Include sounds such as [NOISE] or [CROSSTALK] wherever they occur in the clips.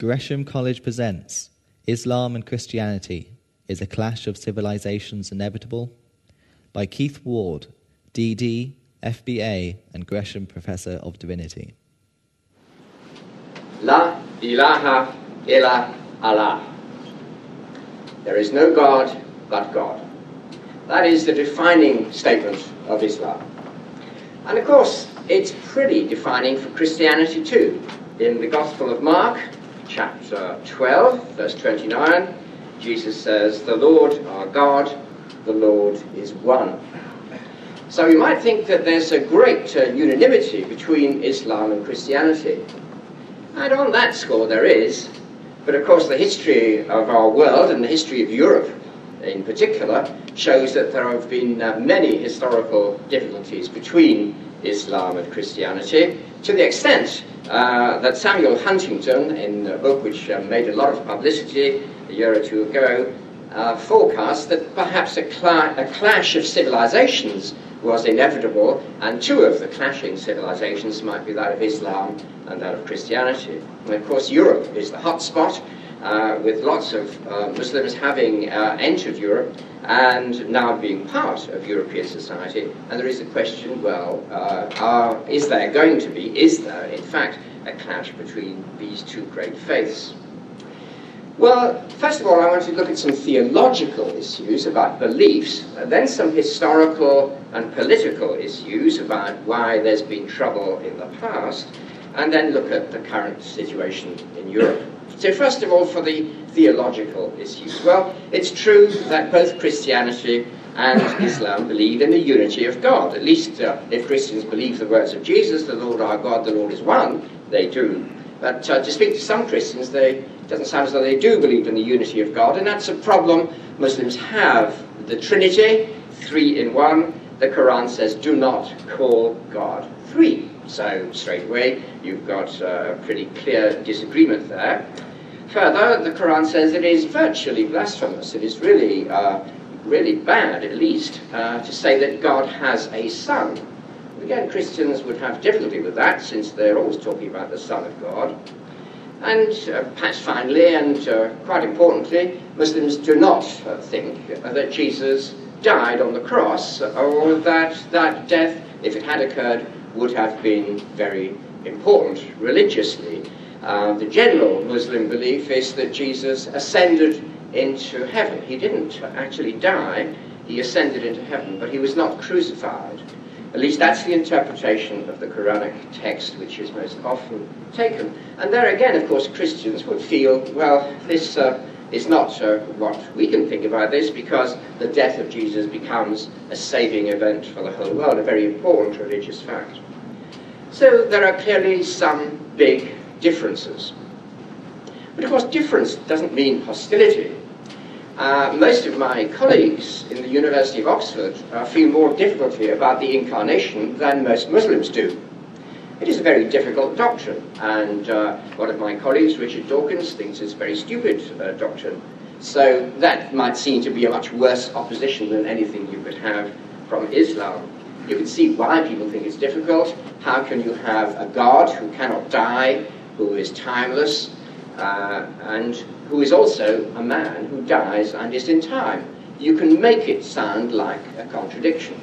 Gresham College presents Islam and Christianity Is a Clash of Civilizations Inevitable? by Keith Ward, DD, FBA, and Gresham Professor of Divinity. La ilaha illa Allah. There is no God but God. That is the defining statement of Islam. And of course, it's pretty defining for Christianity too. In the Gospel of Mark, chapter 12, verse 29, Jesus says, The Lord our God, the Lord is one. So you might think that there's a great uh, unanimity between Islam and Christianity. And on that score there is. But of course, the history of our world and the history of Europe in particular shows that there have been uh, many historical difficulties between Islam and Christianity to the extent uh, that Samuel Huntington, in a book which uh, made a lot of publicity a year or two ago, uh, forecast that perhaps a, cla- a clash of civilizations was inevitable, and two of the clashing civilizations might be that of Islam and that of Christianity. And of course, Europe is the hot spot, uh, with lots of uh, Muslims having uh, entered Europe and now being part of European society. And there is a question well, uh, are, is there going to be, is there in fact, a clash between these two great faiths? Well, first of all, I want to look at some theological issues about beliefs, then some historical and political issues about why there's been trouble in the past, and then look at the current situation in Europe. So, first of all, for the theological issues. Well, it's true that both Christianity and Islam believe in the unity of God. At least uh, if Christians believe the words of Jesus, the Lord our God, the Lord is one, they do. But uh, to speak to some Christians, they, it doesn't sound as though they do believe in the unity of God, and that's a problem Muslims have. The Trinity, three in one, the Quran says, do not call God three. So, straight away, you've got uh, a pretty clear disagreement there. Further, the Quran says it is virtually blasphemous. It is really, uh, really bad, at least, uh, to say that God has a son. Again, Christians would have difficulty with that, since they're always talking about the Son of God. And uh, perhaps finally, and uh, quite importantly, Muslims do not uh, think that Jesus died on the cross, or that that death, if it had occurred, would have been very important religiously. Uh, the general Muslim belief is that Jesus ascended into heaven. He didn't actually die, he ascended into heaven, but he was not crucified. At least that's the interpretation of the Quranic text which is most often taken. And there again, of course, Christians would feel, well, this uh, is not uh, what we can think about this because the death of Jesus becomes a saving event for the whole world, a very important religious fact. So there are clearly some big differences. But of course, difference doesn't mean hostility. Uh, most of my colleagues in the University of Oxford uh, feel more difficulty about the incarnation than most Muslims do. It is a very difficult doctrine, and uh, one of my colleagues, Richard Dawkins, thinks it's a very stupid uh, doctrine. So that might seem to be a much worse opposition than anything you could have from Islam. You can see why people think it's difficult. How can you have a God who cannot die, who is timeless, uh, and who is also a man who dies and is in time? You can make it sound like a contradiction.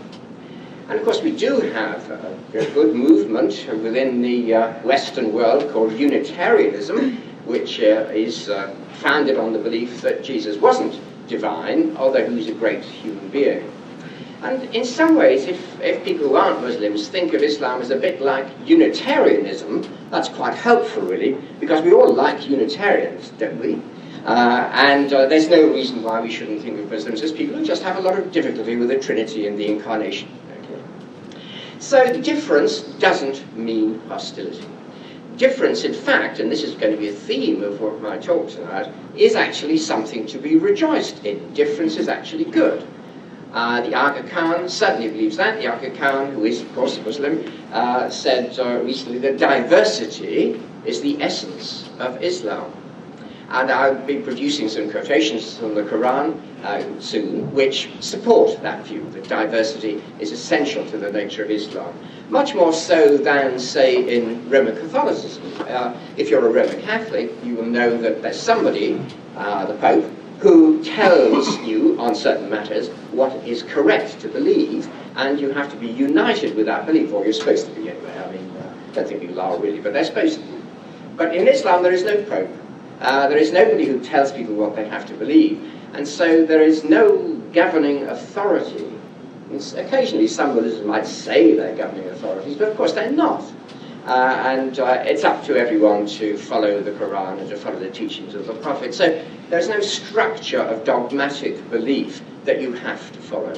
And of course, we do have a, a good movement within the uh, Western world called Unitarianism, which uh, is uh, founded on the belief that Jesus wasn't divine, although he was a great human being. And in some ways, if, if people who aren't Muslims think of Islam as a bit like Unitarianism, that's quite helpful, really, because we all like Unitarians, don't we? Uh, and uh, there's no reason why we shouldn't think of Muslims as people who just have a lot of difficulty with the Trinity and the Incarnation. So difference doesn't mean hostility. Difference, in fact, and this is going to be a theme of what my talk tonight, is actually something to be rejoiced in. Difference is actually good. Uh, the Aga Khan certainly believes that. The Aga Khan, who is, of course, a Muslim, uh, said uh, recently that diversity is the essence of Islam. And I'll be producing some quotations from the Quran uh, soon, which support that view that diversity is essential to the nature of Islam. Much more so than, say, in Roman Catholicism. Uh, if you're a Roman Catholic, you will know that there's somebody, uh, the Pope, who tells [COUGHS] you on certain matters what is correct to believe, and you have to be united with that belief, or you're supposed to be anyway. I mean, uh, I don't think people are really, but they're supposed to be. But in Islam, there is no Pope. Uh, there is nobody who tells people what they have to believe. And so there is no governing authority. Occasionally, some religions might say they're governing authorities, but of course they're not. Uh, and uh, it's up to everyone to follow the Quran and to follow the teachings of the Prophet. So there's no structure of dogmatic belief that you have to follow.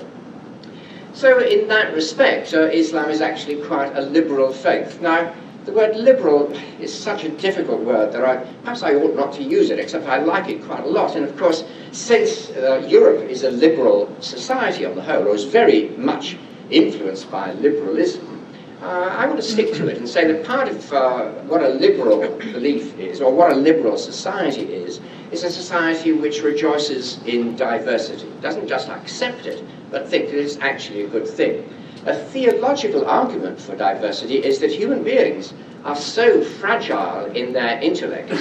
So, in that respect, uh, Islam is actually quite a liberal faith. Now, the word liberal is such a difficult word that I, perhaps I ought not to use it, except I like it quite a lot. And of course, since uh, Europe is a liberal society on the whole, or is very much influenced by liberalism, uh, I want to stick to it and say that part of uh, what a liberal belief is, or what a liberal society is, is a society which rejoices in diversity. It doesn't just accept it, but think that it's actually a good thing. A theological argument for diversity is that human beings are so fragile in their intellect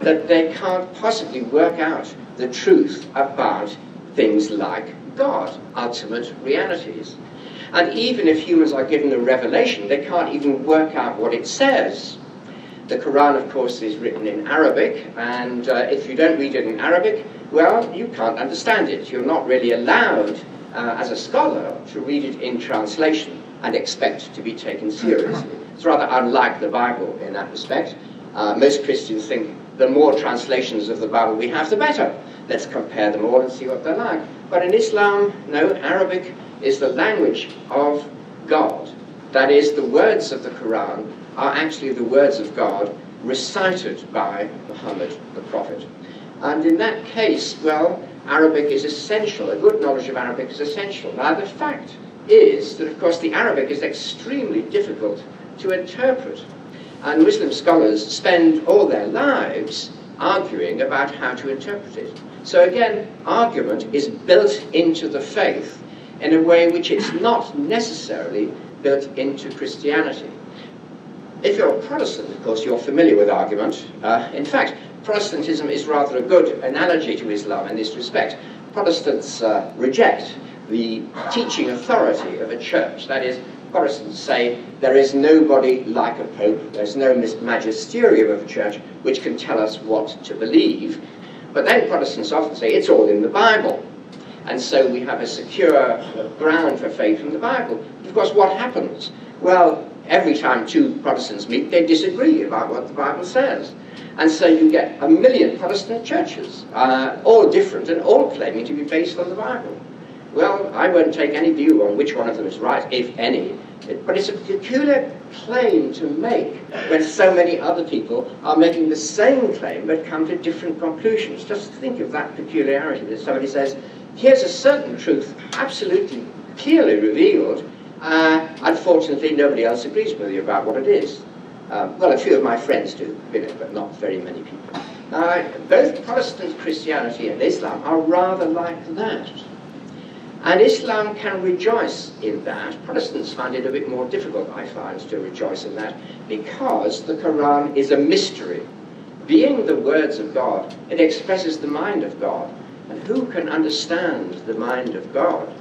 that they can't possibly work out the truth about things like God, ultimate realities. And even if humans are given a revelation, they can't even work out what it says. The Quran, of course, is written in Arabic, and uh, if you don't read it in Arabic, well, you can't understand it. You're not really allowed uh, as a scholar to read it in translation and expect to be taken seriously. It's rather unlike the Bible in that respect. Uh, most Christians think the more translations of the Bible we have, the better. Let's compare them all and see what they're like. But in Islam, no, Arabic is the language of God. That is, the words of the Quran are actually the words of God recited by Muhammad the Prophet. And in that case, well, Arabic is essential. A good knowledge of Arabic is essential. Now, the fact is that, of course, the Arabic is extremely difficult to interpret. And Muslim scholars spend all their lives arguing about how to interpret it. So, again, argument is built into the faith in a way which it's not necessarily built into Christianity. If you're a Protestant, of course, you're familiar with argument. Uh, in fact, Protestantism is rather a good analogy to Islam in this respect. Protestants uh, reject the teaching authority of a church. That is, Protestants say there is nobody like a pope, there's no magisterium of a church which can tell us what to believe. But then Protestants often say it's all in the Bible. And so we have a secure ground for faith in the Bible. Of course, what happens? Well, every time two Protestants meet, they disagree about what the Bible says. And so you get a million Protestant churches, uh, all different and all claiming to be based on the Bible. Well, I won't take any view on which one of them is right, if any, but it's a peculiar claim to make when so many other people are making the same claim but come to different conclusions. Just think of that peculiarity that somebody says, here's a certain truth absolutely clearly revealed, uh, unfortunately nobody else agrees with you about what it is. Um, well, a few of my friends do, you know, but not very many people. Now, both Protestant Christianity and Islam are rather like that. And Islam can rejoice in that. Protestants find it a bit more difficult, I find, to rejoice in that, because the Quran is a mystery. Being the words of God, it expresses the mind of God. And who can understand the mind of God?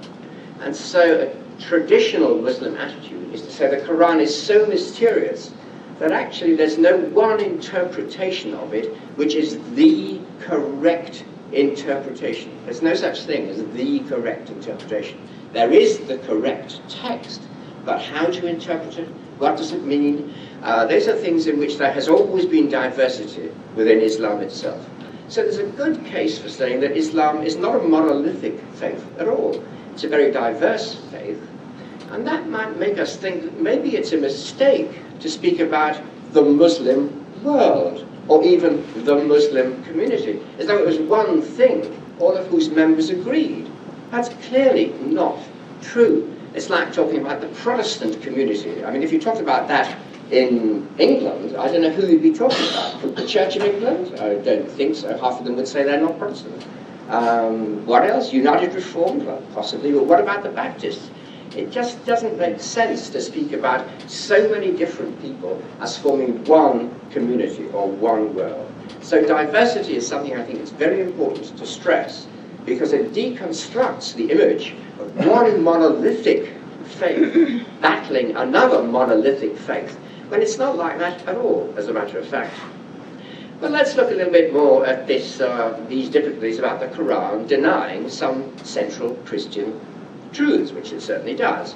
And so a traditional Muslim attitude is to say the Quran is so mysterious that actually there's no one interpretation of it which is the correct interpretation. There's no such thing as the correct interpretation. There is the correct text, but how to interpret it, what does it mean, uh, those are things in which there has always been diversity within Islam itself. So there's a good case for saying that Islam is not a monolithic faith at all. It's a very diverse faith. And that might make us think that maybe it's a mistake to speak about the Muslim world or even the Muslim community, as though it was one thing, all of whose members agreed. That's clearly not true. It's like talking about the Protestant community. I mean, if you talked about that in England, I don't know who you'd be talking about. The Church of England? I don't think so. Half of them would say they're not Protestant. Um, what else? United Reformed? Well, possibly. But what about the Baptists? It just doesn't make sense to speak about so many different people as forming one community or one world. So diversity is something I think is very important to stress because it deconstructs the image of one monolithic faith [COUGHS] battling another monolithic faith when it's not like that at all, as a matter of fact. But let's look a little bit more at this, uh, these difficulties about the Quran denying some central Christian truths, which it certainly does.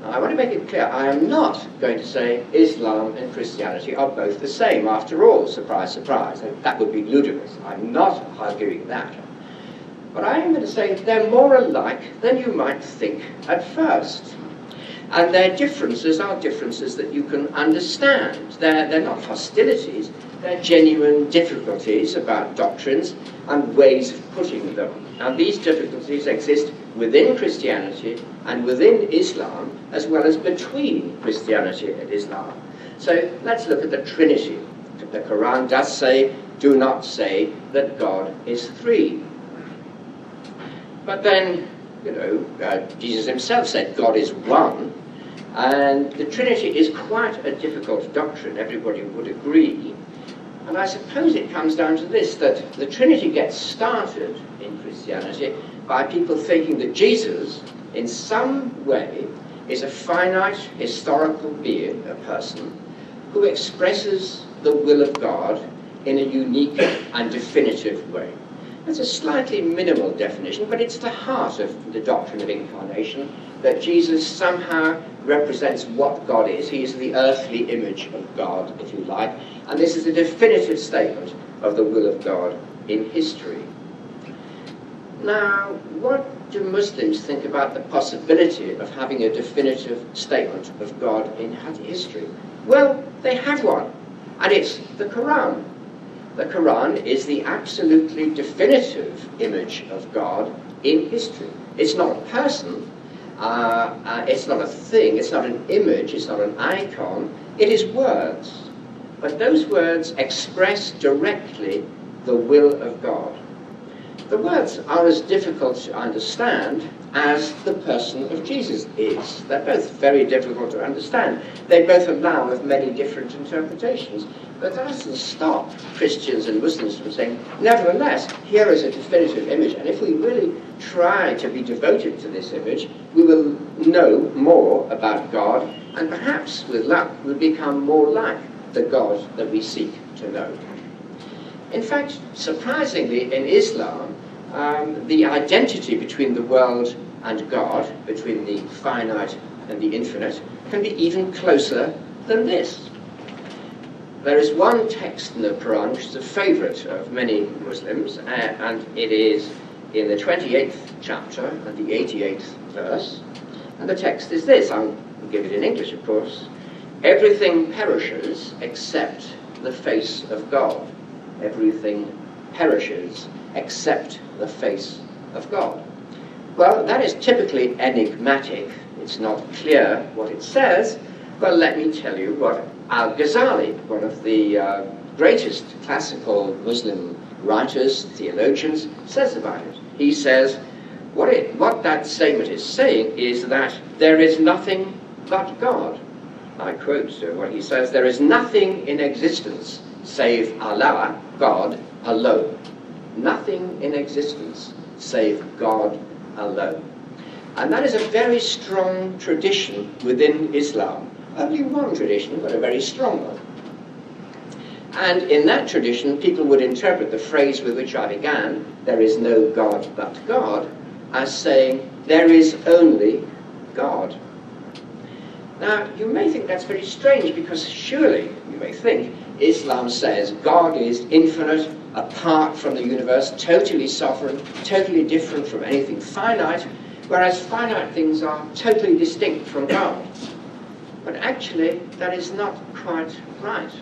Now, I want to make it clear, I am not going to say Islam and Christianity are both the same. After all, surprise, surprise, that would be ludicrous. I'm not arguing that. But I am going to say they're more alike than you might think at first. And their differences are differences that you can understand. They're, they're not hostilities, they're genuine difficulties about doctrines and ways of putting them. And these difficulties exist within Christianity and within Islam, as well as between Christianity and Islam. So let's look at the Trinity. The Quran does say, do not say that God is three. But then, you know, uh, Jesus himself said God is one, and the Trinity is quite a difficult doctrine, everybody would agree. And I suppose it comes down to this that the Trinity gets started in Christianity by people thinking that Jesus, in some way, is a finite historical being, a person, who expresses the will of God in a unique and definitive way. That's a slightly minimal definition, but it's the heart of the doctrine of incarnation that Jesus somehow represents what God is. He is the earthly image of God, if you like, and this is a definitive statement of the will of God in history. Now, what do Muslims think about the possibility of having a definitive statement of God in history? Well, they have one, and it's the Quran. The Quran is the absolutely definitive image of God in history. It's not a person, uh, uh, it's not a thing, it's not an image, it's not an icon, it is words. But those words express directly the will of God. The words are as difficult to understand as the person of Jesus is. They're both very difficult to understand. They both allow of many different interpretations. But that doesn't stop Christians and Muslims from saying, nevertheless, here is a definitive image, and if we really try to be devoted to this image, we will know more about God, and perhaps, with luck, we'll become more like the God that we seek to know. In fact, surprisingly, in Islam, um, the identity between the world and God, between the finite and the infinite, can be even closer than this. There is one text in the Quran which is a favorite of many Muslims, uh, and it is in the 28th chapter and the 88th verse. And the text is this I'll give it in English, of course. Everything perishes except the face of God. Everything perishes except the face of God. Well, that is typically enigmatic. It's not clear what it says. Well, let me tell you what Al Ghazali, one of the uh, greatest classical Muslim writers, theologians, says about it. He says, what, it, what that statement is saying is that there is nothing but God. I quote what he says there is nothing in existence save Allah, God, alone nothing in existence save God alone. And that is a very strong tradition within Islam. Only one tradition, but a very strong one. And in that tradition, people would interpret the phrase with which I began, there is no God but God, as saying, there is only God. Now, you may think that's very strange because surely, you may think, Islam says God is infinite, apart from the universe, totally sovereign, totally different from anything finite, whereas finite things are totally distinct from God. But actually, that is not quite right.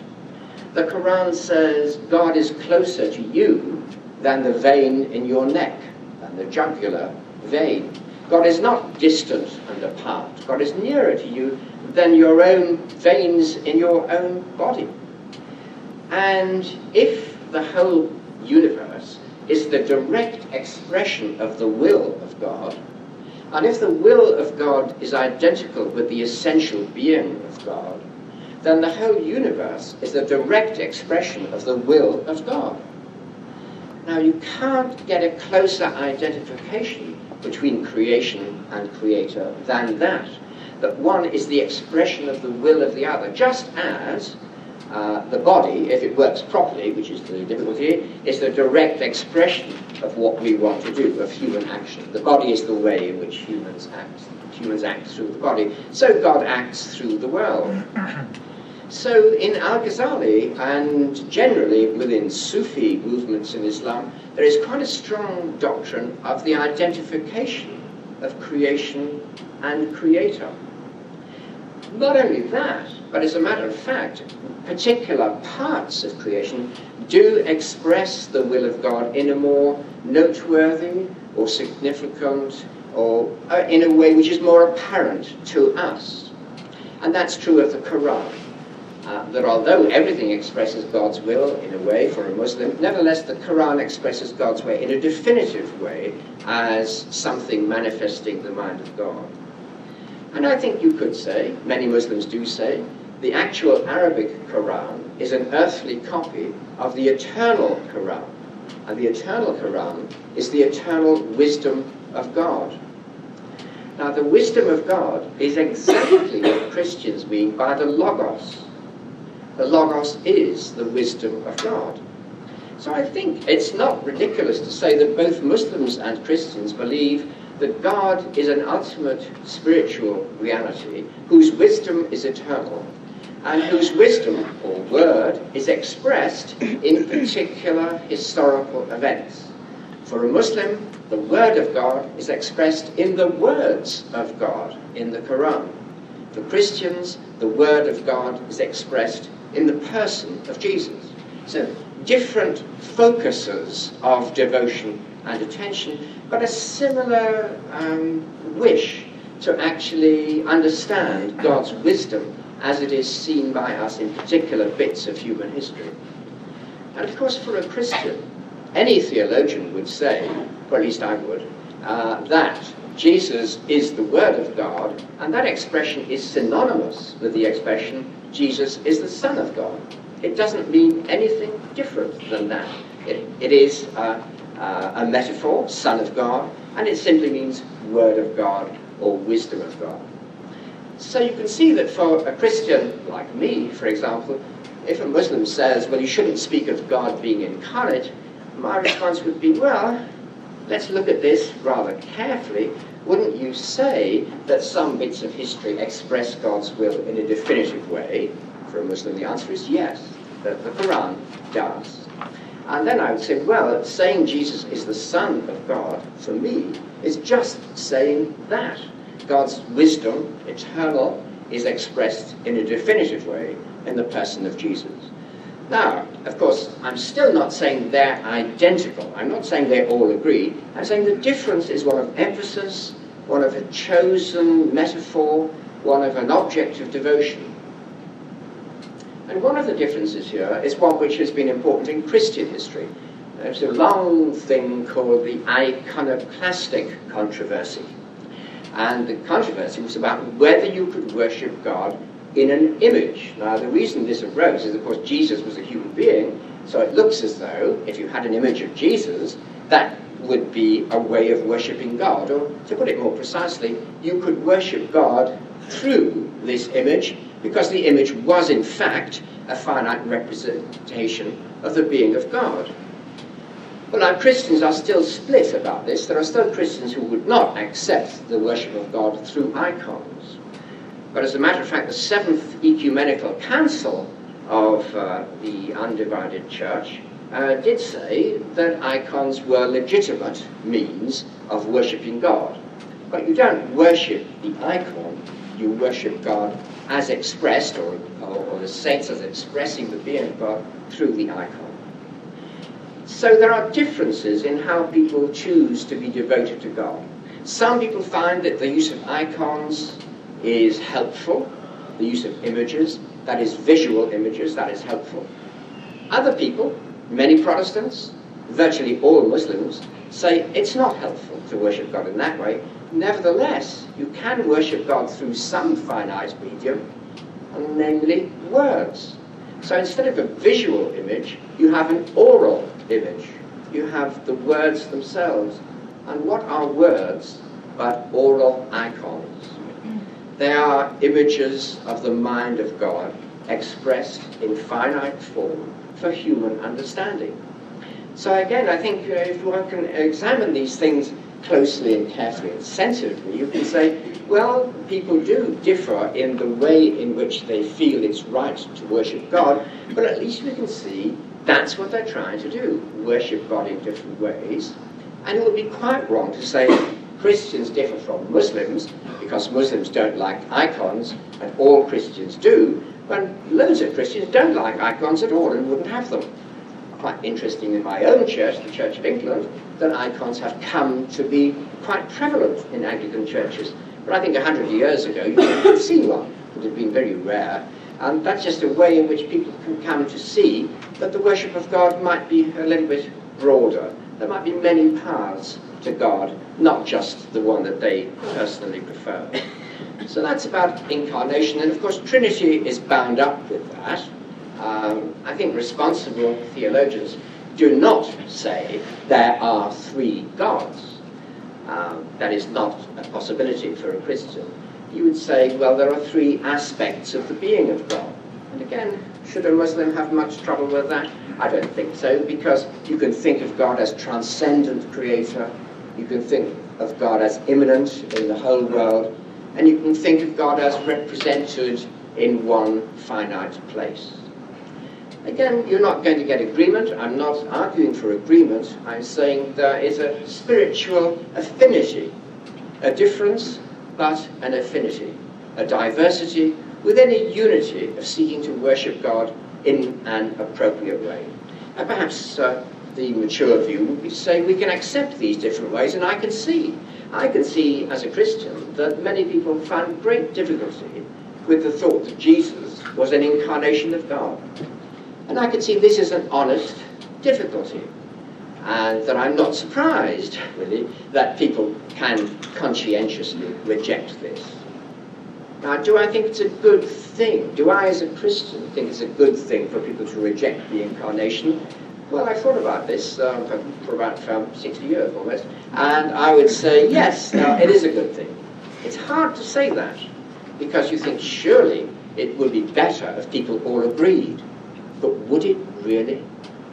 The Quran says God is closer to you than the vein in your neck, than the jugular vein. God is not distant and apart. God is nearer to you than your own veins in your own body. And if the whole universe is the direct expression of the will of God, and if the will of God is identical with the essential being of God, then the whole universe is the direct expression of the will of God. Now, you can't get a closer identification between creation and creator than that. That one is the expression of the will of the other, just as uh, the body, if it works properly, which is the difficulty, is the direct expression of what we want to do, of human action. The body is the way in which humans act. Humans act through the body. So God acts through the world. [COUGHS] So in Al-Ghazali and generally within Sufi movements in Islam, there is quite a strong doctrine of the identification of creation and creator. Not only that, but as a matter of fact, particular parts of creation do express the will of God in a more noteworthy or significant or uh, in a way which is more apparent to us. And that's true of the Quran uh, that although everything expresses God's will in a way for a Muslim, nevertheless the Quran expresses God's way in a definitive way as something manifesting the mind of God. And I think you could say, many Muslims do say, the actual Arabic Quran is an earthly copy of the eternal Quran. And the eternal Quran is the eternal wisdom of God. Now, the wisdom of God is exactly what Christians mean by the Logos, the Logos is the wisdom of God. So I think it's not ridiculous to say that both Muslims and Christians believe that God is an ultimate spiritual reality whose wisdom is eternal and whose wisdom or word is expressed in particular historical events. For a Muslim, the word of God is expressed in the words of God in the Quran. For Christians, the word of God is expressed in the person of Jesus. So, different focuses of devotion and attention, but a similar um, wish to actually understand God's wisdom as it is seen by us in particular bits of human history. And of course, for a Christian, any theologian would say, or at least I would, uh, that Jesus is the Word of God, and that expression is synonymous with the expression Jesus is the Son of God. It doesn't mean anything different than that. It, it is uh, uh, a metaphor, Son of God, and it simply means Word of God or Wisdom of God. So you can see that for a Christian like me, for example, if a Muslim says, well, you shouldn't speak of God being incarnate, my response would be, well, let's look at this rather carefully wouldn't you say that some bits of history express God's will in a definitive way? For a Muslim, the answer is yes, that the Quran does. And then I would say, well, saying Jesus is the Son of God, for me, is just saying that. God's wisdom, eternal, is expressed in a definitive way in the person of Jesus. Now, of course, I'm still not saying they're identical. I'm not saying they all agree. I'm saying the difference is one of emphasis one of a chosen metaphor, one of an object of devotion. And one of the differences here is one which has been important in Christian history. There's a long thing called the iconoclastic controversy. And the controversy was about whether you could worship God in an image. Now, the reason this arose is, of course, Jesus was a human being, so it looks as though if you had an image of Jesus, that would be a way of worshipping God. Or to put it more precisely, you could worship God through this image because the image was in fact a finite representation of the being of God. Well, now Christians are still split about this. There are still Christians who would not accept the worship of God through icons. But as a matter of fact, the Seventh Ecumenical Council of uh, the Undivided Church uh, did say that icons were legitimate means of worshipping God. But you don't worship the icon, you worship God as expressed, or, or, or the saints as expressing the being of God through the icon. So there are differences in how people choose to be devoted to God. Some people find that the use of icons is helpful, the use of images, that is visual images, that is helpful. Other people, many Protestants, virtually all Muslims, say it's not helpful to worship God in that way. Nevertheless, you can worship God through some finite medium, namely words. So instead of a visual image, you have an oral image. You have the words themselves. And what are words but oral icons? They are images of the mind of God expressed in finite form for human understanding. So again, I think you know, if one can examine these things closely and carefully and sensitively, you can say, well, people do differ in the way in which they feel it's right to worship God, but at least we can see that's what they're trying to do, worship God in different ways. And it would be quite wrong to say Christians differ from Muslims because Muslims don't like icons and all Christians do, when loads of Christians don't like icons at all and wouldn't have them. Quite interesting in my own church, the Church of England, that icons have come to be quite prevalent in Anglican churches. But I think a hundred years ago you didn't have seen one. It had been very rare. And that's just a way in which people can come to see that the worship of God might be a little bit broader. There might be many paths to God, not just the one that they personally prefer. [LAUGHS] So that's about incarnation, and of course, Trinity is bound up with that. Um, I think responsible theologians do not say there are three gods. Um, that is not a possibility for a Christian. You would say, well, there are three aspects of the being of God. And again, should a Muslim have much trouble with that? I don't think so, because you can think of God as transcendent creator, you can think of God as immanent in the whole world, and you can think of God as represented in one finite place. Again, you're not going to get agreement. I'm not arguing for agreement. I'm saying there is a spiritual affinity, a difference, but an affinity, a diversity within a unity of seeking to worship God in an appropriate way. And perhaps uh, the mature view would be to say we can accept these different ways, and I can see I can see as a Christian that many people find great difficulty with the thought that Jesus was an incarnation of God. And I can see this is an honest difficulty. And that I'm not surprised, really, that people can conscientiously reject this. Now, do I think it's a good thing? Do I, as a Christian, think it's a good thing for people to reject the incarnation? Well, I thought about this um, for about um, 60 years almost, and I would say, yes, now it is a good thing. It's hard to say that, because you think surely it would be better if people all agreed. But would it really?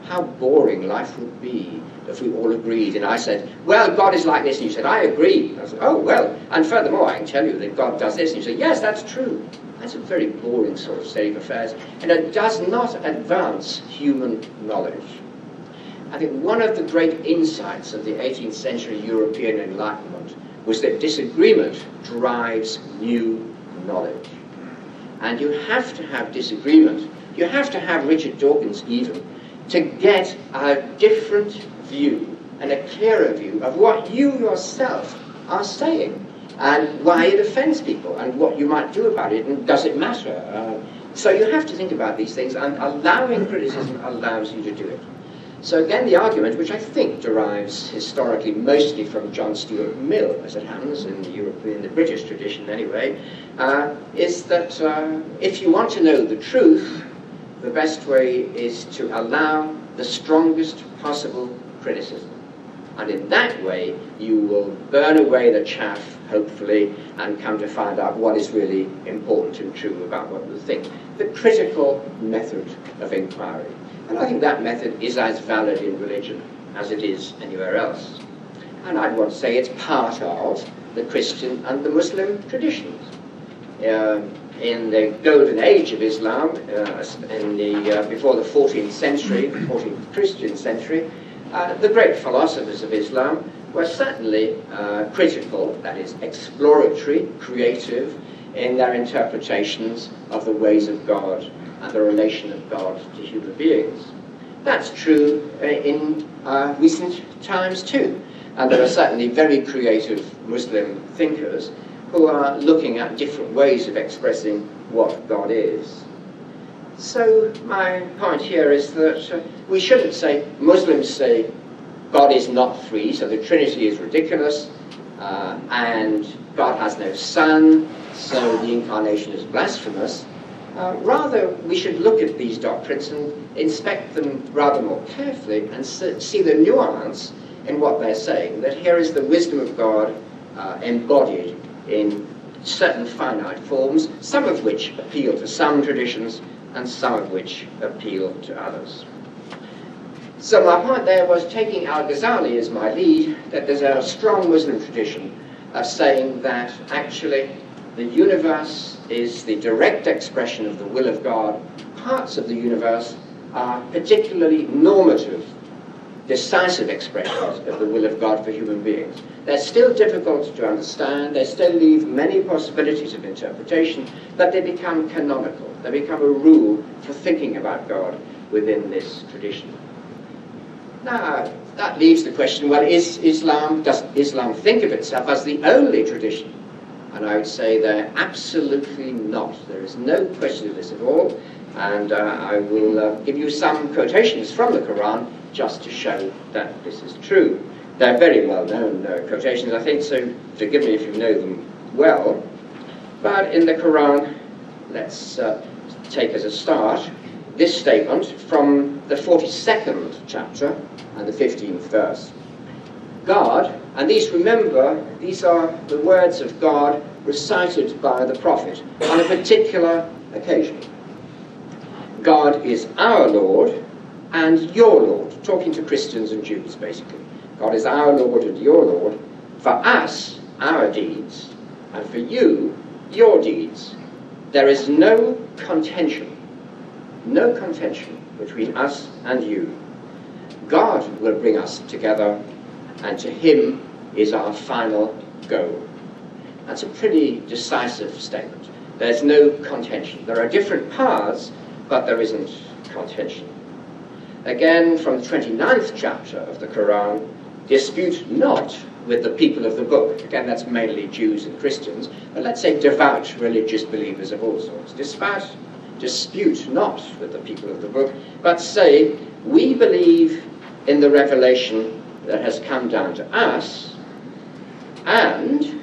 How boring life would be if we all agreed. And I said, well, God is like this. And you said, I agree. And I said, oh, well. And furthermore, I can tell you that God does this. And you say, yes, that's true. That's a very boring sort of state of affairs. And it does not advance human knowledge. I think one of the great insights of the 18th century European Enlightenment was that disagreement drives new knowledge. And you have to have disagreement. You have to have Richard Dawkins even to get a different view and a clearer view of what you yourself are saying and why it offends people and what you might do about it and does it matter. Uh, so you have to think about these things and allowing criticism allows you to do it. So again, the argument, which I think derives historically mostly from John Stuart Mill, as it happens in the European, the British tradition anyway, uh, is that uh, if you want to know the truth, the best way is to allow the strongest possible criticism. And in that way, you will burn away the chaff, hopefully, and come to find out what is really important and true about what you think. The critical method of inquiry. And I think that method is as valid in religion as it is anywhere else. And I'd want to say it's part of the Christian and the Muslim traditions. Uh, in the golden age of Islam, uh, in the, uh, before the 14th century, the 14th Christian century, uh, the great philosophers of Islam were certainly uh, critical, that is, exploratory, creative, in their interpretations of the ways of God and the relation of God to human beings. That's true uh, in uh, recent times too. And there are certainly very creative Muslim thinkers who are looking at different ways of expressing what God is. So, my point here is that uh, we shouldn't say, Muslims say God is not three, so the Trinity is ridiculous, uh, and God has no Son, so the incarnation is blasphemous. Uh, rather, we should look at these doctrines and inspect them rather more carefully and see the nuance in what they're saying. That here is the wisdom of God uh, embodied in certain finite forms, some of which appeal to some traditions and some of which appeal to others. So my point there was taking Al-Ghazali as my lead, that there's a strong Muslim tradition of saying that actually the universe is the direct expression of the will of God. Parts of the universe are particularly normative, decisive expressions of the will of God for human beings. They're still difficult to understand, they still leave many possibilities of interpretation, but they become canonical. They become a rule for thinking about God within this tradition. Now, that leaves the question well, is Islam, does Islam think of itself as the only tradition and I would say they're absolutely not. There is no question of this at all. And uh, I will uh, give you some quotations from the Quran just to show that this is true. They're very well known uh, quotations, I think, so forgive me if you know them well. But in the Quran, let's uh, take as a start this statement from the 42nd chapter and the 15th verse. God, and these, remember, these are the words of God recited by the prophet on a particular occasion. God is our Lord and your Lord, talking to Christians and Jews basically. God is our Lord and your Lord. For us, our deeds, and for you, your deeds. There is no contention, no contention between us and you. God will bring us together and to him is our final goal. That's a pretty decisive statement. There's no contention. There are different paths, but there isn't contention. Again, from the 29th chapter of the Quran, dispute not with the people of the book. Again, that's mainly Jews and Christians, but let's say devout religious believers of all sorts. Dispute, dispute not with the people of the book, but say, we believe in the revelation that has come down to us and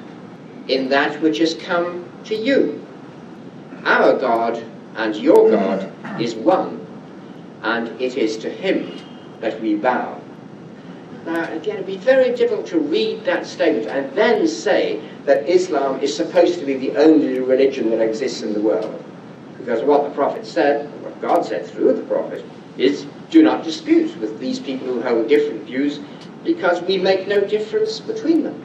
in that which has come to you. Our God and your God is one, and it is to him that we bow. Now, again, it'd be very difficult to read that statement and then say that Islam is supposed to be the only religion that exists in the world. Because what the Prophet said, what God said through the Prophet, is do not dispute with these people who hold different views because we make no difference between them.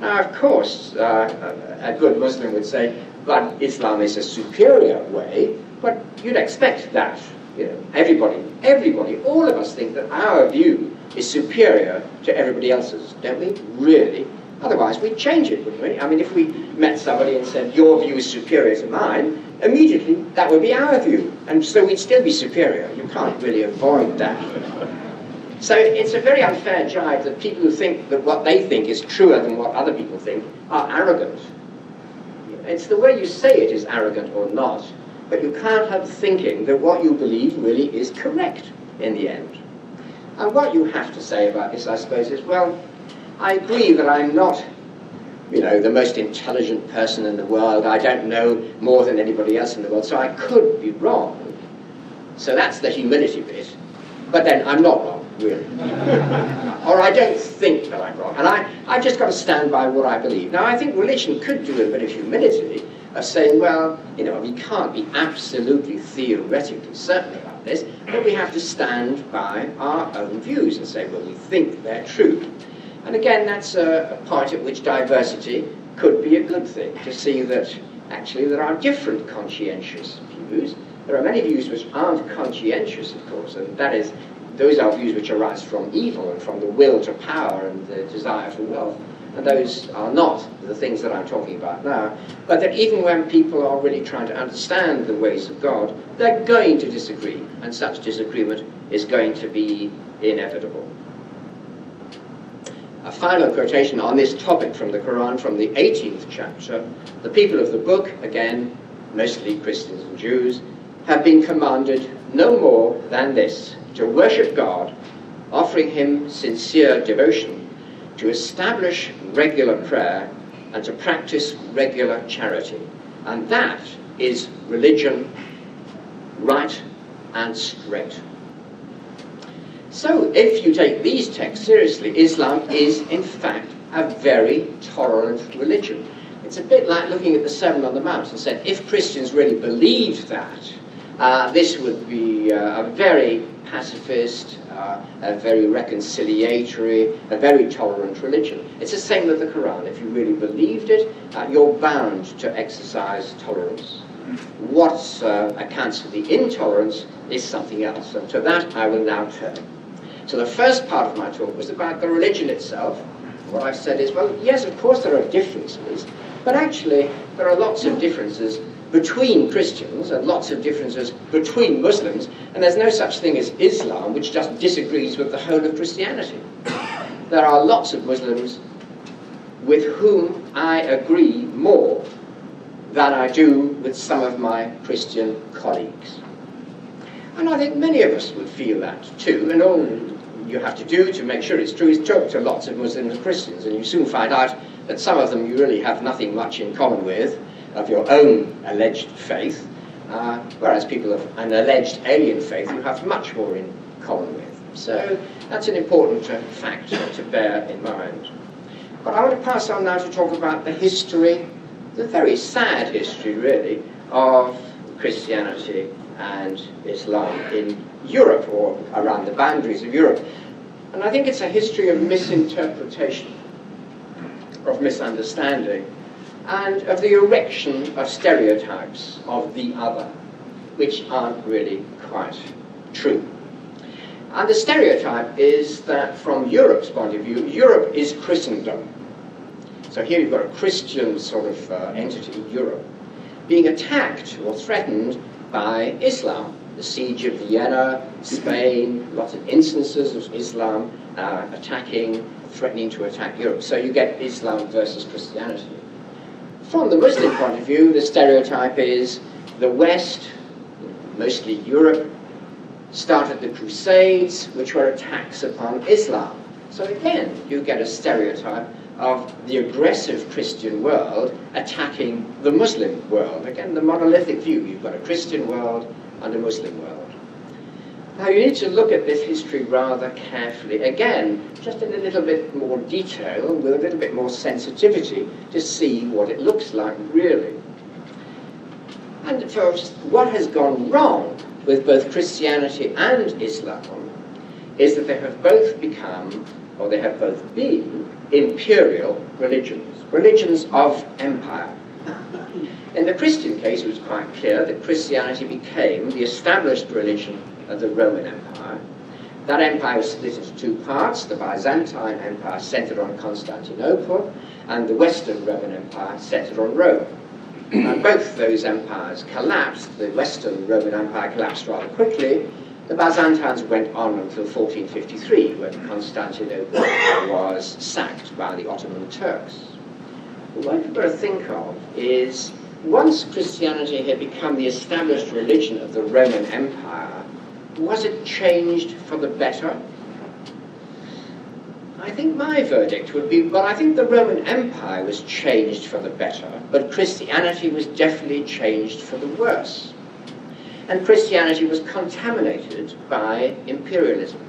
Now, of course, uh, a good Muslim would say, but Islam is a superior way, but you'd expect that. You know, everybody, everybody, all of us think that our view is superior to everybody else's, don't we? Really? Otherwise, we'd change it, wouldn't we? I mean, if we met somebody and said, your view is superior to mine, immediately that would be our view. And so we'd still be superior. You can't really avoid that. So it's a very unfair jibe that people who think that what they think is truer than what other people think are arrogant. It's the way you say it is arrogant or not, but you can't have thinking that what you believe really is correct in the end. And what you have to say about this, I suppose, is well, I agree that I'm not, you know, the most intelligent person in the world. I don't know more than anybody else in the world, so I could be wrong. So that's the humility bit. But then I'm not wrong really. [LAUGHS] or I don't think that I'm wrong. And I, I've just got to stand by what I believe. Now, I think religion could do a bit of humility of saying, well, you know, we can't be absolutely theoretically certain about this, but we have to stand by our own views and say, well, we think they're true. And again, that's a, a point at which diversity could be a good thing, to see that actually there are different conscientious views. There are many views which aren't conscientious, of course, and that is those are views which arise from evil and from the will to power and the desire for wealth. And those are not the things that I'm talking about now, but that even when people are really trying to understand the ways of God, they're going to disagree, and such disagreement is going to be inevitable. A final quotation on this topic from the Quran, from the 18th chapter. The people of the book, again, mostly Christians and Jews, have been commanded no more than this to worship God, offering Him sincere devotion, to establish regular prayer, and to practice regular charity. And that is religion right and straight. So, if you take these texts seriously, Islam is in fact a very tolerant religion. It's a bit like looking at the Sermon on the Mount and saying, if Christians really believed that, uh, this would be uh, a very pacifist, uh, a very reconciliatory, a very tolerant religion. It's the same with the Quran. If you really believed it, uh, you're bound to exercise tolerance. What uh, accounts for the intolerance is something else, and to that I will now turn. So the first part of my talk was about the religion itself. What I've said is, well, yes, of course there are differences, but actually there are lots of differences between Christians and lots of differences between Muslims, and there's no such thing as Islam which just disagrees with the whole of Christianity. There are lots of Muslims with whom I agree more than I do with some of my Christian colleagues. And I think many of us would feel that too, and all you have to do to make sure it's true is talk to lots of Muslims and Christians, and you soon find out that some of them you really have nothing much in common with, of your own alleged faith, uh, whereas people of an alleged alien faith you have much more in common with. So that's an important uh, fact to bear in mind. But I want to pass on now to talk about the history, the very sad history really, of Christianity and Islam in Europe or around the boundaries of Europe. And I think it's a history of misinterpretation, of misunderstanding, and of the erection of stereotypes of the other, which aren't really quite true. And the stereotype is that from Europe's point of view, Europe is Christendom. So here you've got a Christian sort of uh, entity, Europe, being attacked or threatened by Islam. The siege of Vienna, Spain, lots of instances of Islam uh, attacking, threatening to attack Europe. So you get Islam versus Christianity. From the Muslim point of view, the stereotype is the West, mostly Europe, started the Crusades, which were attacks upon Islam. So again, you get a stereotype of the aggressive Christian world attacking the Muslim world. Again, the monolithic view. You've got a Christian world and a Muslim world. Now, you need to look at this history rather carefully. Again, just in a little bit more detail, with a little bit more sensitivity, to see what it looks like really. And first, what has gone wrong with both Christianity and Islam is that they have both become, or they have both been, imperial religions, religions of empire. In the Christian case, it was quite clear that Christianity became the established religion of the Roman Empire. That empire was split into two parts the Byzantine Empire centered on Constantinople, and the Western Roman Empire centered on Rome. and both those empires collapsed. The Western Roman Empire collapsed rather quickly, the Byzantines went on until 1453, when Constantinople was sacked by the Ottoman Turks. What you've got to think of is once Christianity had become the established religion of the Roman Empire, was it changed for the better? I think my verdict would be, well, I think the Roman Empire was changed for the better, but Christianity was definitely changed for the worse and Christianity was contaminated by imperialism.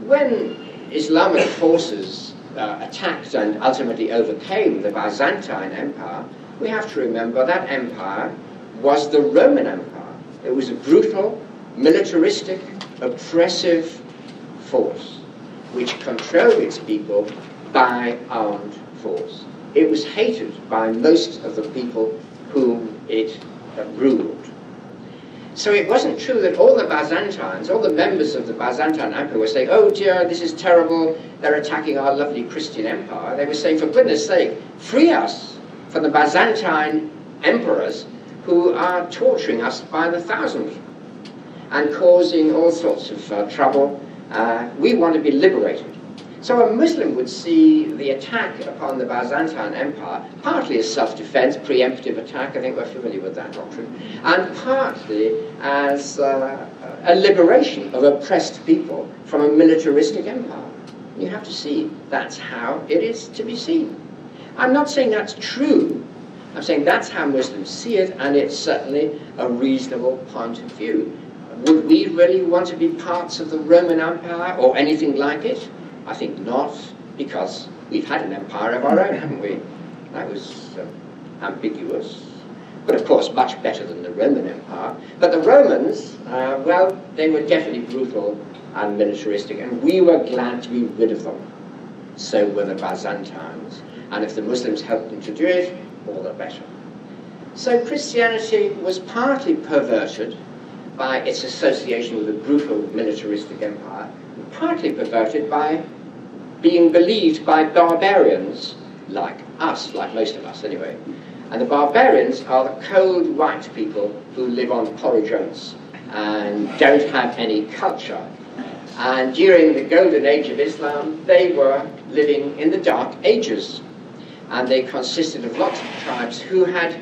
When Islamic forces uh, attacked and ultimately overcame the Byzantine Empire, we have to remember that empire was the Roman Empire. It was a brutal, militaristic, oppressive force which controlled its people by armed force. It was hated by most of the people whom it ruled. So it wasn't true that all the Byzantines, all the members of the Byzantine Empire were saying, oh dear, this is terrible, they're attacking our lovely Christian empire. They were saying, for goodness sake, free us from the Byzantine emperors who are torturing us by the thousands and causing all sorts of uh, trouble. Uh, we want to be liberated. So a Muslim would see the attack upon the Byzantine Empire partly as self-defense, preemptive attack, I think we're familiar with that doctrine, and partly as uh, a liberation of oppressed people from a militaristic empire. You have to see that's how it is to be seen. I'm not saying that's true. I'm saying that's how Muslims see it, and it's certainly a reasonable point of view. Would we really want to be parts of the Roman Empire or anything like it? I think not, because we've had an empire of our own, haven't we? That was uh, ambiguous, but of course much better than the Roman Empire. But the Romans, uh, well, they were definitely brutal and militaristic, and we were glad to be rid of them. So were the Byzantines. And if the Muslims helped them to do it, all the better. So Christianity was partly perverted by its association with a brutal militaristic empire, partly perverted by being believed by barbarians like us, like most of us anyway. And the barbarians are the cold white people who live on porridge oats and don't have any culture. And during the golden age of Islam, they were living in the dark ages. And they consisted of lots of tribes who had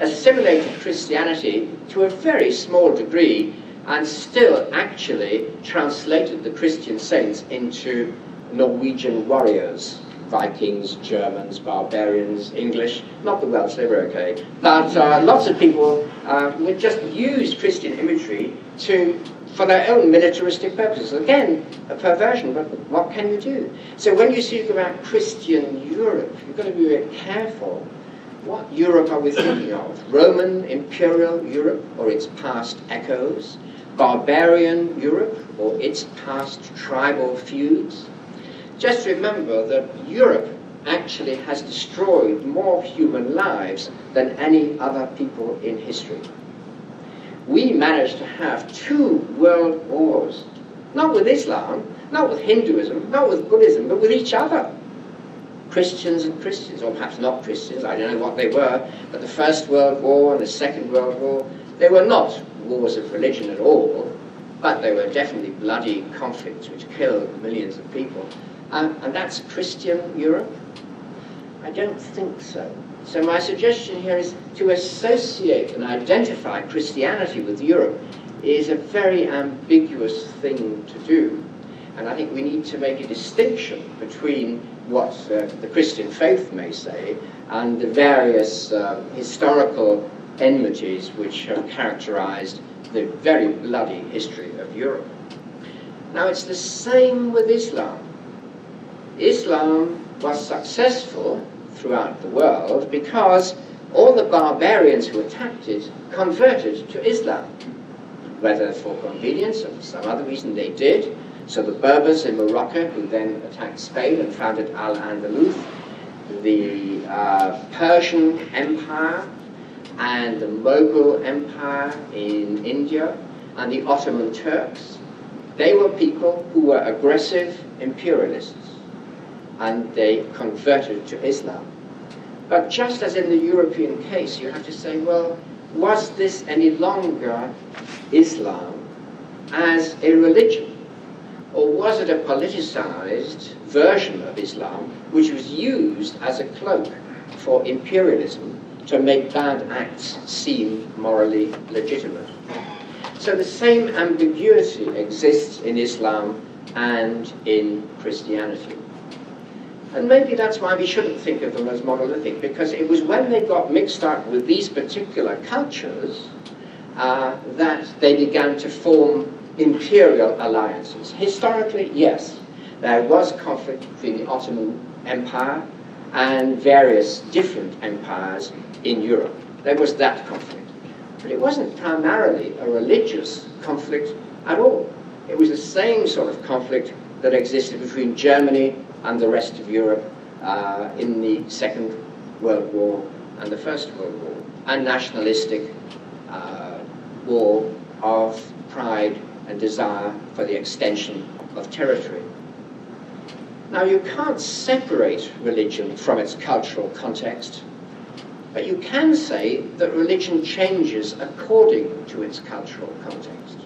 assimilated Christianity to a very small degree and still actually translated the Christian saints into Norwegian warriors, Vikings, Germans, barbarians, English, not the Welsh, they were okay. But uh, lots of people uh, would just use Christian imagery to, for their own militaristic purposes. Again, a perversion, but what can you do? So when you speak about Christian Europe, you've got to be very careful. What Europe are we thinking of? Roman imperial Europe or its past echoes? Barbarian Europe or its past tribal feuds? Just remember that Europe actually has destroyed more human lives than any other people in history. We managed to have two world wars, not with Islam, not with Hinduism, not with Buddhism, but with each other. Christians and Christians, or perhaps not Christians, I don't know what they were, but the First World War and the Second World War, they were not wars of religion at all, but they were definitely bloody conflicts which killed millions of people. Um, and that's Christian Europe? I don't think so. So my suggestion here is to associate and identify Christianity with Europe is a very ambiguous thing to do. And I think we need to make a distinction between what uh, the Christian faith may say and the various uh, historical enmities which have characterized the very bloody history of Europe. Now it's the same with Islam. Islam was successful throughout the world because all the barbarians who attacked it converted to Islam, whether for convenience or for some other reason they did. So the Berbers in Morocco, who then attacked Spain and founded Al-Andalus, the uh, Persian Empire and the Mughal Empire in India, and the Ottoman Turks, they were people who were aggressive imperialists and they converted to Islam. But just as in the European case, you have to say, well, was this any longer Islam as a religion? Or was it a politicized version of Islam which was used as a cloak for imperialism to make bad acts seem morally legitimate? So the same ambiguity exists in Islam and in Christianity. And maybe that's why we shouldn't think of them as monolithic, because it was when they got mixed up with these particular cultures uh, that they began to form imperial alliances. Historically, yes, there was conflict between the Ottoman Empire and various different empires in Europe. There was that conflict. But it wasn't primarily a religious conflict at all. It was the same sort of conflict that existed between Germany and the rest of Europe uh, in the Second World War and the First World War, and nationalistic uh, war of pride and desire for the extension of territory. Now, you can't separate religion from its cultural context, but you can say that religion changes according to its cultural context.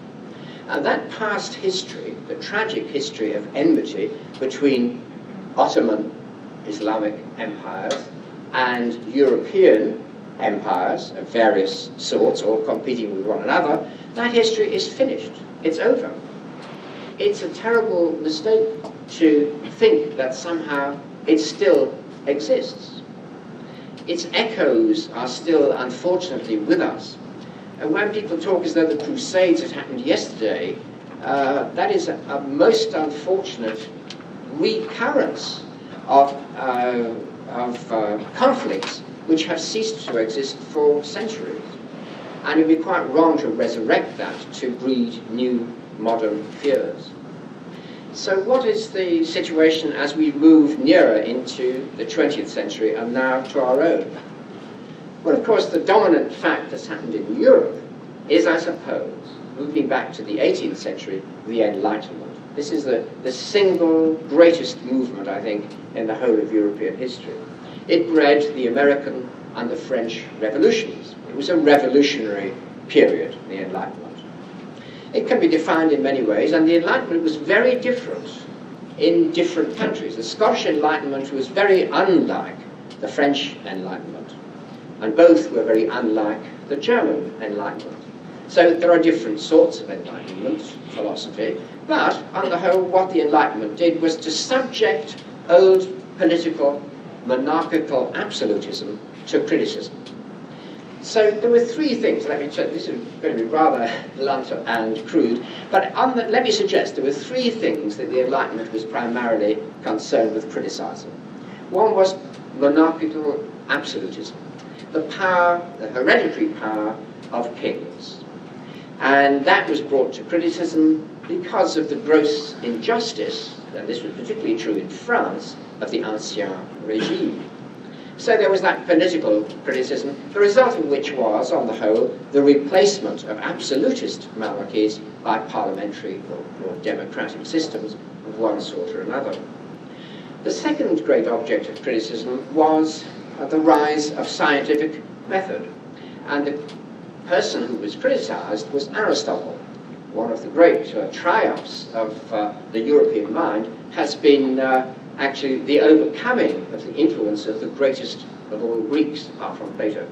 And that past history, the tragic history of enmity between Ottoman Islamic empires and European empires of various sorts, all competing with one another, that history is finished. It's over. It's a terrible mistake to think that somehow it still exists. Its echoes are still, unfortunately, with us. And when people talk as though the Crusades had happened yesterday, uh, that is a, a, most unfortunate recurrence of, uh, of uh, conflicts which have ceased to exist for centuries. And it would be quite wrong to resurrect that to breed new modern fears. So, what is the situation as we move nearer into the 20th century and now to our own? Well, of course, the dominant fact that's happened in Europe is, I suppose, moving back to the 18th century, the Enlightenment. This is the, the single greatest movement, I think, in the whole of European history. It bred the American and the French revolutions. It was a revolutionary period, the Enlightenment. It can be defined in many ways, and the Enlightenment was very different in different countries. The Scottish Enlightenment was very unlike the French Enlightenment, and both were very unlike the German Enlightenment. So there are different sorts of Enlightenment philosophy, but on the whole, what the Enlightenment did was to subject old political monarchical absolutism to criticism. So there were three things. Let me check. This is going to be rather blunt and crude, but the, let me suggest there were three things that the Enlightenment was primarily concerned with criticizing. One was monarchical absolutism, the power, the hereditary power of kings, and that was brought to criticism because of the gross injustice, and this was particularly true in France, of the Ancien regime. So there was that political criticism, the result of which was, on the whole, the replacement of absolutist monarchies by parliamentary or, or democratic systems of one sort or another. The second great object of criticism was uh, the rise of scientific method. And the person who was criticized was Aristotle. One of the great uh, triumphs of uh, the European mind has been uh, actually the overcoming of the influence of the greatest of all Greeks, apart from Plato.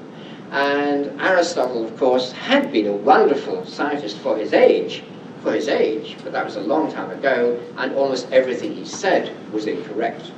And Aristotle, of course, had been a wonderful scientist for his age, for his age, but that was a long time ago, and almost everything he said was incorrect.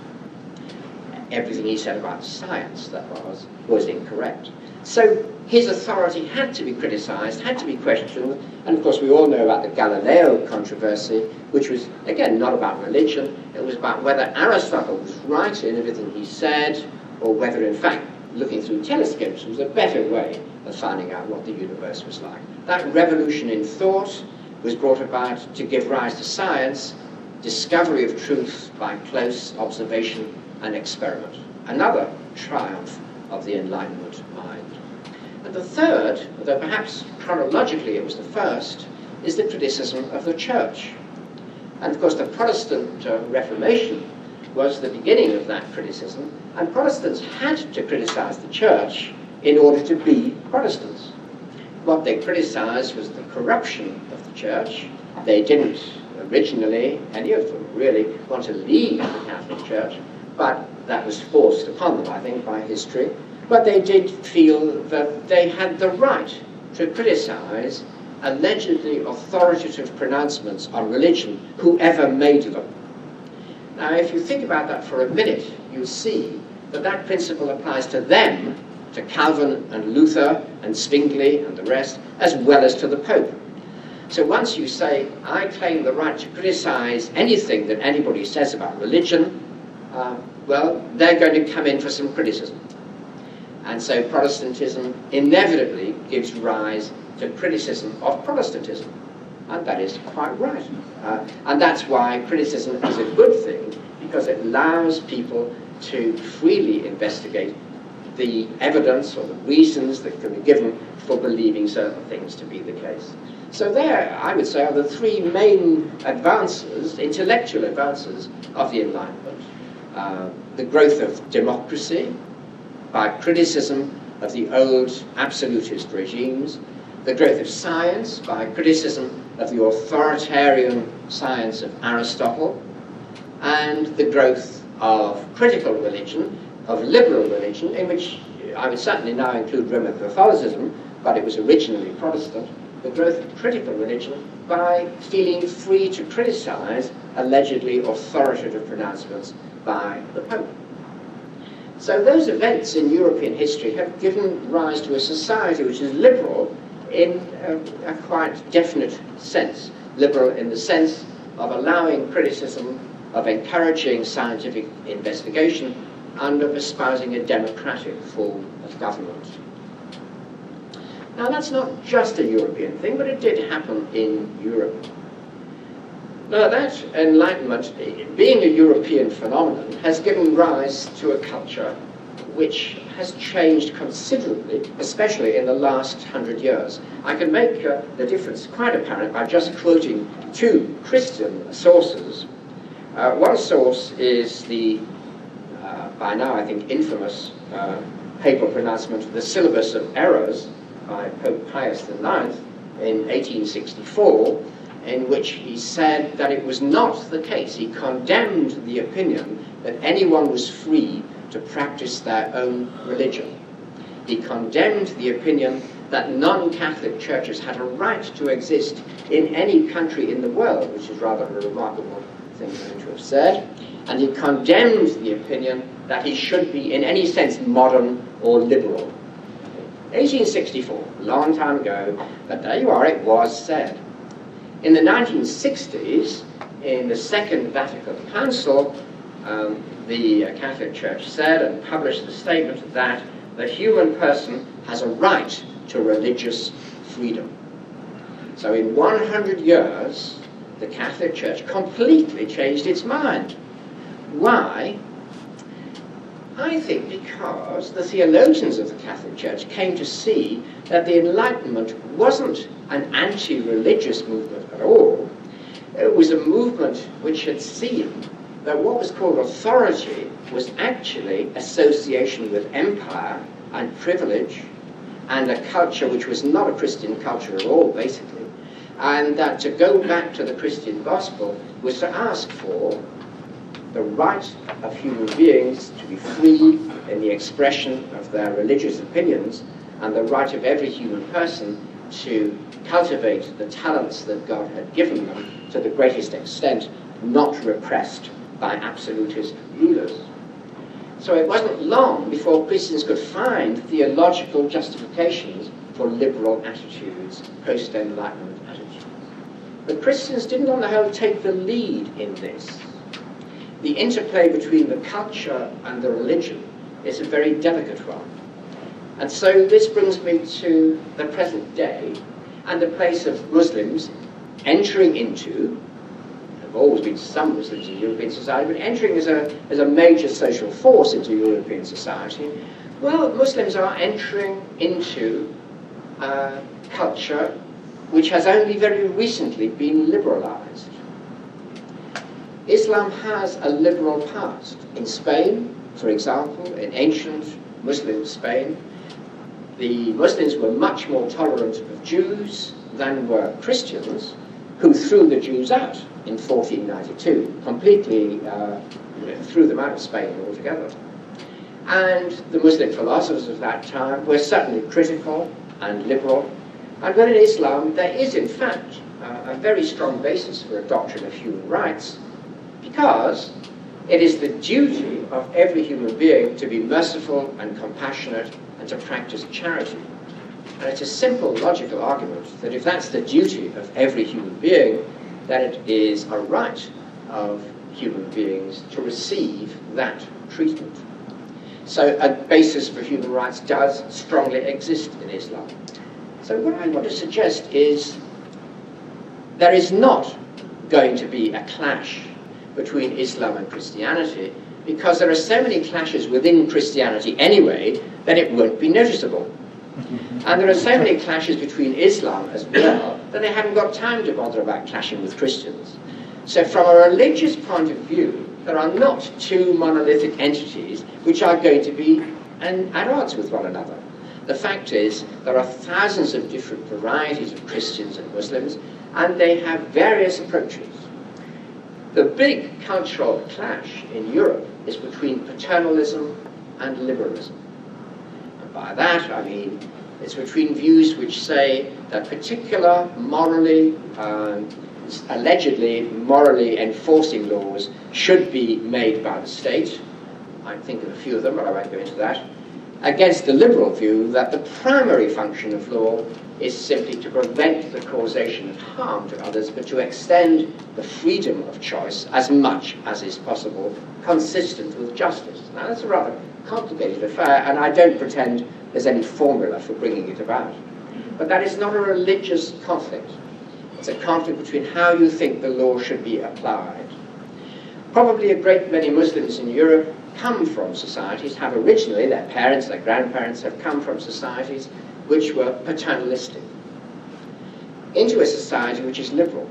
Everything he said about science, that was, was incorrect. So his authority had to be criticized, had to be questioned, and of course we all know about the Galileo controversy, which was, again, not about religion, it was about whether Aristotle was right in everything he said, or whether, in fact, looking through telescopes was a better way of finding out what the universe was like. That revolution in thought was brought about to give rise to science, discovery of truth by close observation and experiment. Another triumph of the Enlightenment the third, although perhaps chronologically it was the first, is the criticism of the church. And of course, the Protestant uh, Reformation was the beginning of that criticism, and Protestants had to criticize the church in order to be Protestants. What they criticized was the corruption of the church. They didn't originally, any of them really, want to leave the Catholic Church, but that was forced upon them, I think, by history. But they did feel that they had the right to criticize allegedly authoritative pronouncements on religion, whoever made them. Now, if you think about that for a minute, you see that that principle applies to them, to Calvin and Luther and Zwingli and the rest, as well as to the Pope. So once you say, I claim the right to criticize anything that anybody says about religion, uh, well, they're going to come in for some criticism. And so Protestantism inevitably gives rise to criticism of Protestantism. And that is quite right. Uh, and that's why criticism is a good thing, because it allows people to freely investigate the evidence or the reasons that can be given for believing certain things to be the case. So there, I would say, are the three main advances, intellectual advances of the Enlightenment. Uh, the growth of democracy by criticism of the old absolutist regimes, the growth of science by criticism of the authoritarian science of Aristotle, and the growth of critical religion, of liberal religion, in which I would certainly now include Roman Catholicism, but it was originally Protestant, the growth of critical religion by feeling free to criticize allegedly authoritative pronouncements by the Pope. So those events in European history have given rise to a society which is liberal in a, a quite definite sense. Liberal in the sense of allowing criticism, of encouraging scientific investigation, and of espousing a democratic form of government. Now, that's not just a European thing, but it did happen in Europe. Now, that Enlightenment, being a European phenomenon, has given rise to a culture which has changed considerably, especially in the last hundred years. I can make uh, the difference quite apparent by just quoting two Christian sources. Uh, one source is the, uh, by now I think, infamous uh, papal pronouncement, The Syllabus of Errors, by Pope Pius IX in 1864, in which he said that it was not the case. He condemned the opinion that anyone was free to practice their own religion. He condemned the opinion that non Catholic churches had a right to exist in any country in the world, which is rather a remarkable thing for him to have said. And he condemned the opinion that he should be, in any sense, modern or liberal. 1864, a long time ago, but there you are, it was said. In the 1960s, in the Second Vatican Council, um, the Catholic Church said and published the statement that the human person has a right to religious freedom. So in 100 years, the Catholic Church completely changed its mind. Why? I think because the theologians of the Catholic Church came to see that the Enlightenment wasn't an anti religious movement at all. It was a movement which had seen that what was called authority was actually association with empire and privilege and a culture which was not a Christian culture at all, basically. And that to go back to the Christian gospel was to ask for the right of human beings to be free in the expression of their religious opinions and the right of every human person to cultivate the talents that God had given them to the greatest extent, not repressed by absolutist rulers. So it wasn't long before Christians could find theological justifications for liberal attitudes, post Enlightenment attitudes. But Christians didn't on the whole take the lead in this the interplay between the culture and the religion is a very delicate one. And so this brings me to the present day and the place of Muslims entering into, there have always been some Muslims in European society, but entering as a, as a major social force into European society, well, Muslims are entering into a culture which has only very recently been liberalized. Islam has a liberal past. In Spain, for example, in ancient Muslim Spain, the Muslims were much more tolerant of Jews than were Christians, who threw the Jews out in 1492, completely uh, threw them out of Spain altogether. And the Muslim philosophers of that time were certainly critical and liberal. And then in Islam, there is in fact uh, a very strong basis for a doctrine of human rights because it is the duty of every human being to be merciful and compassionate and to practice charity. And it's a simple logical argument that if that's the duty of every human being, then it is a right of human beings to receive that treatment. So a basis for human rights does strongly exist in Islam. So what I want to suggest is there is not going to be a clash between Islam and Christianity because there are so many clashes within Christianity anyway that it won't be noticeable. Mm-hmm. And there are so many clashes between Islam as well that they haven't got time to bother about clashing with Christians. So, from a religious point of view, there are not two monolithic entities which are going to be at odds with one another. The fact is, there are thousands of different varieties of Christians and Muslims, and they have various approaches. The big cultural clash in Europe is between paternalism and liberalism. And by that I mean it's between views which say that particular morally, um, allegedly morally enforcing laws should be made by the state. I think of a few of them, but I won't go into that. Against the liberal view that the primary function of law is simply to prevent the causation of harm to others, but to extend the freedom of choice as much as is possible, consistent with justice. Now, that's a rather complicated affair, and I don't pretend there's any formula for bringing it about. But that is not a religious conflict. It's a conflict between how you think the law should be applied. Probably a great many Muslims in Europe come from societies, have originally, their parents, their grandparents have come from societies which were paternalistic, into a society which is liberal.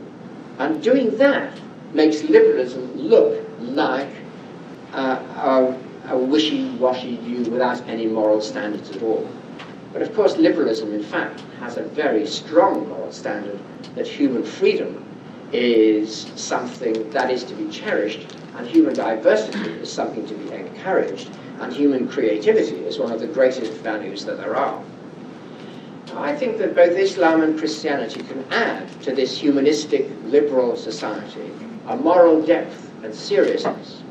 And doing that makes liberalism look like uh, a, a wishy-washy view without any moral standards at all. But of course, liberalism, in fact, has a very strong moral standard that human freedom is something that is to be cherished, and human diversity is something to be encouraged, and human creativity is one of the greatest values that there are. I think that both Islam and Christianity can add to this humanistic liberal society a moral depth and seriousness,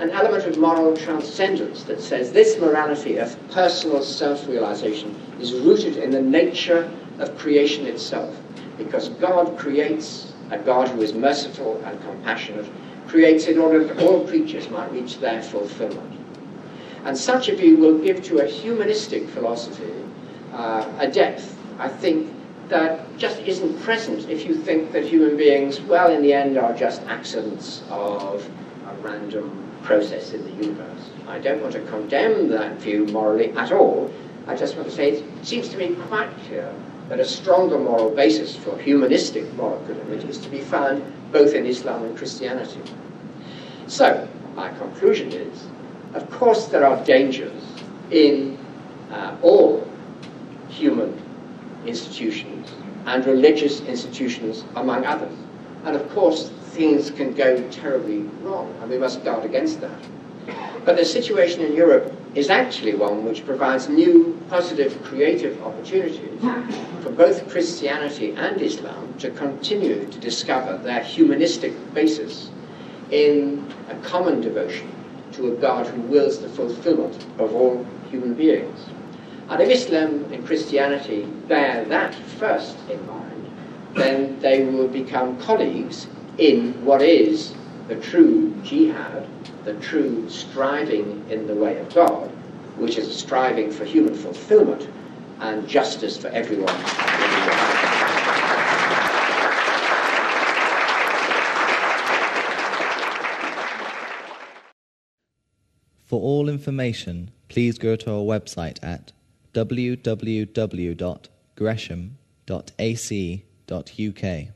an element of moral transcendence that says this morality of personal self realization is rooted in the nature of creation itself, because God creates a God who is merciful and compassionate, creates in order that all creatures might reach their fulfillment. And such a view will give to a humanistic philosophy uh, a depth, I think, that just isn't present if you think that human beings, well, in the end, are just accidents of a random process in the universe. I don't want to condemn that view morally at all. I just want to say it seems to me quite clear that a stronger moral basis for humanistic moral commitment is to be found both in Islam and Christianity. So, my conclusion is, of course there are dangers in uh, all human institutions and religious institutions, among others. And of course, things can go terribly wrong, and we must guard against that. But the situation in Europe is actually one which provides new, positive, creative opportunities for both Christianity and Islam to continue to discover their humanistic basis in a common devotion to a God who wills the fulfillment of all human beings. And if Islam and Christianity bear that first in mind, then they will become colleagues in what is the true jihad, the true striving in the way of God, which is a striving for human fulfillment and justice for everyone. For all information, please go to our website at www.gresham.ac.uk.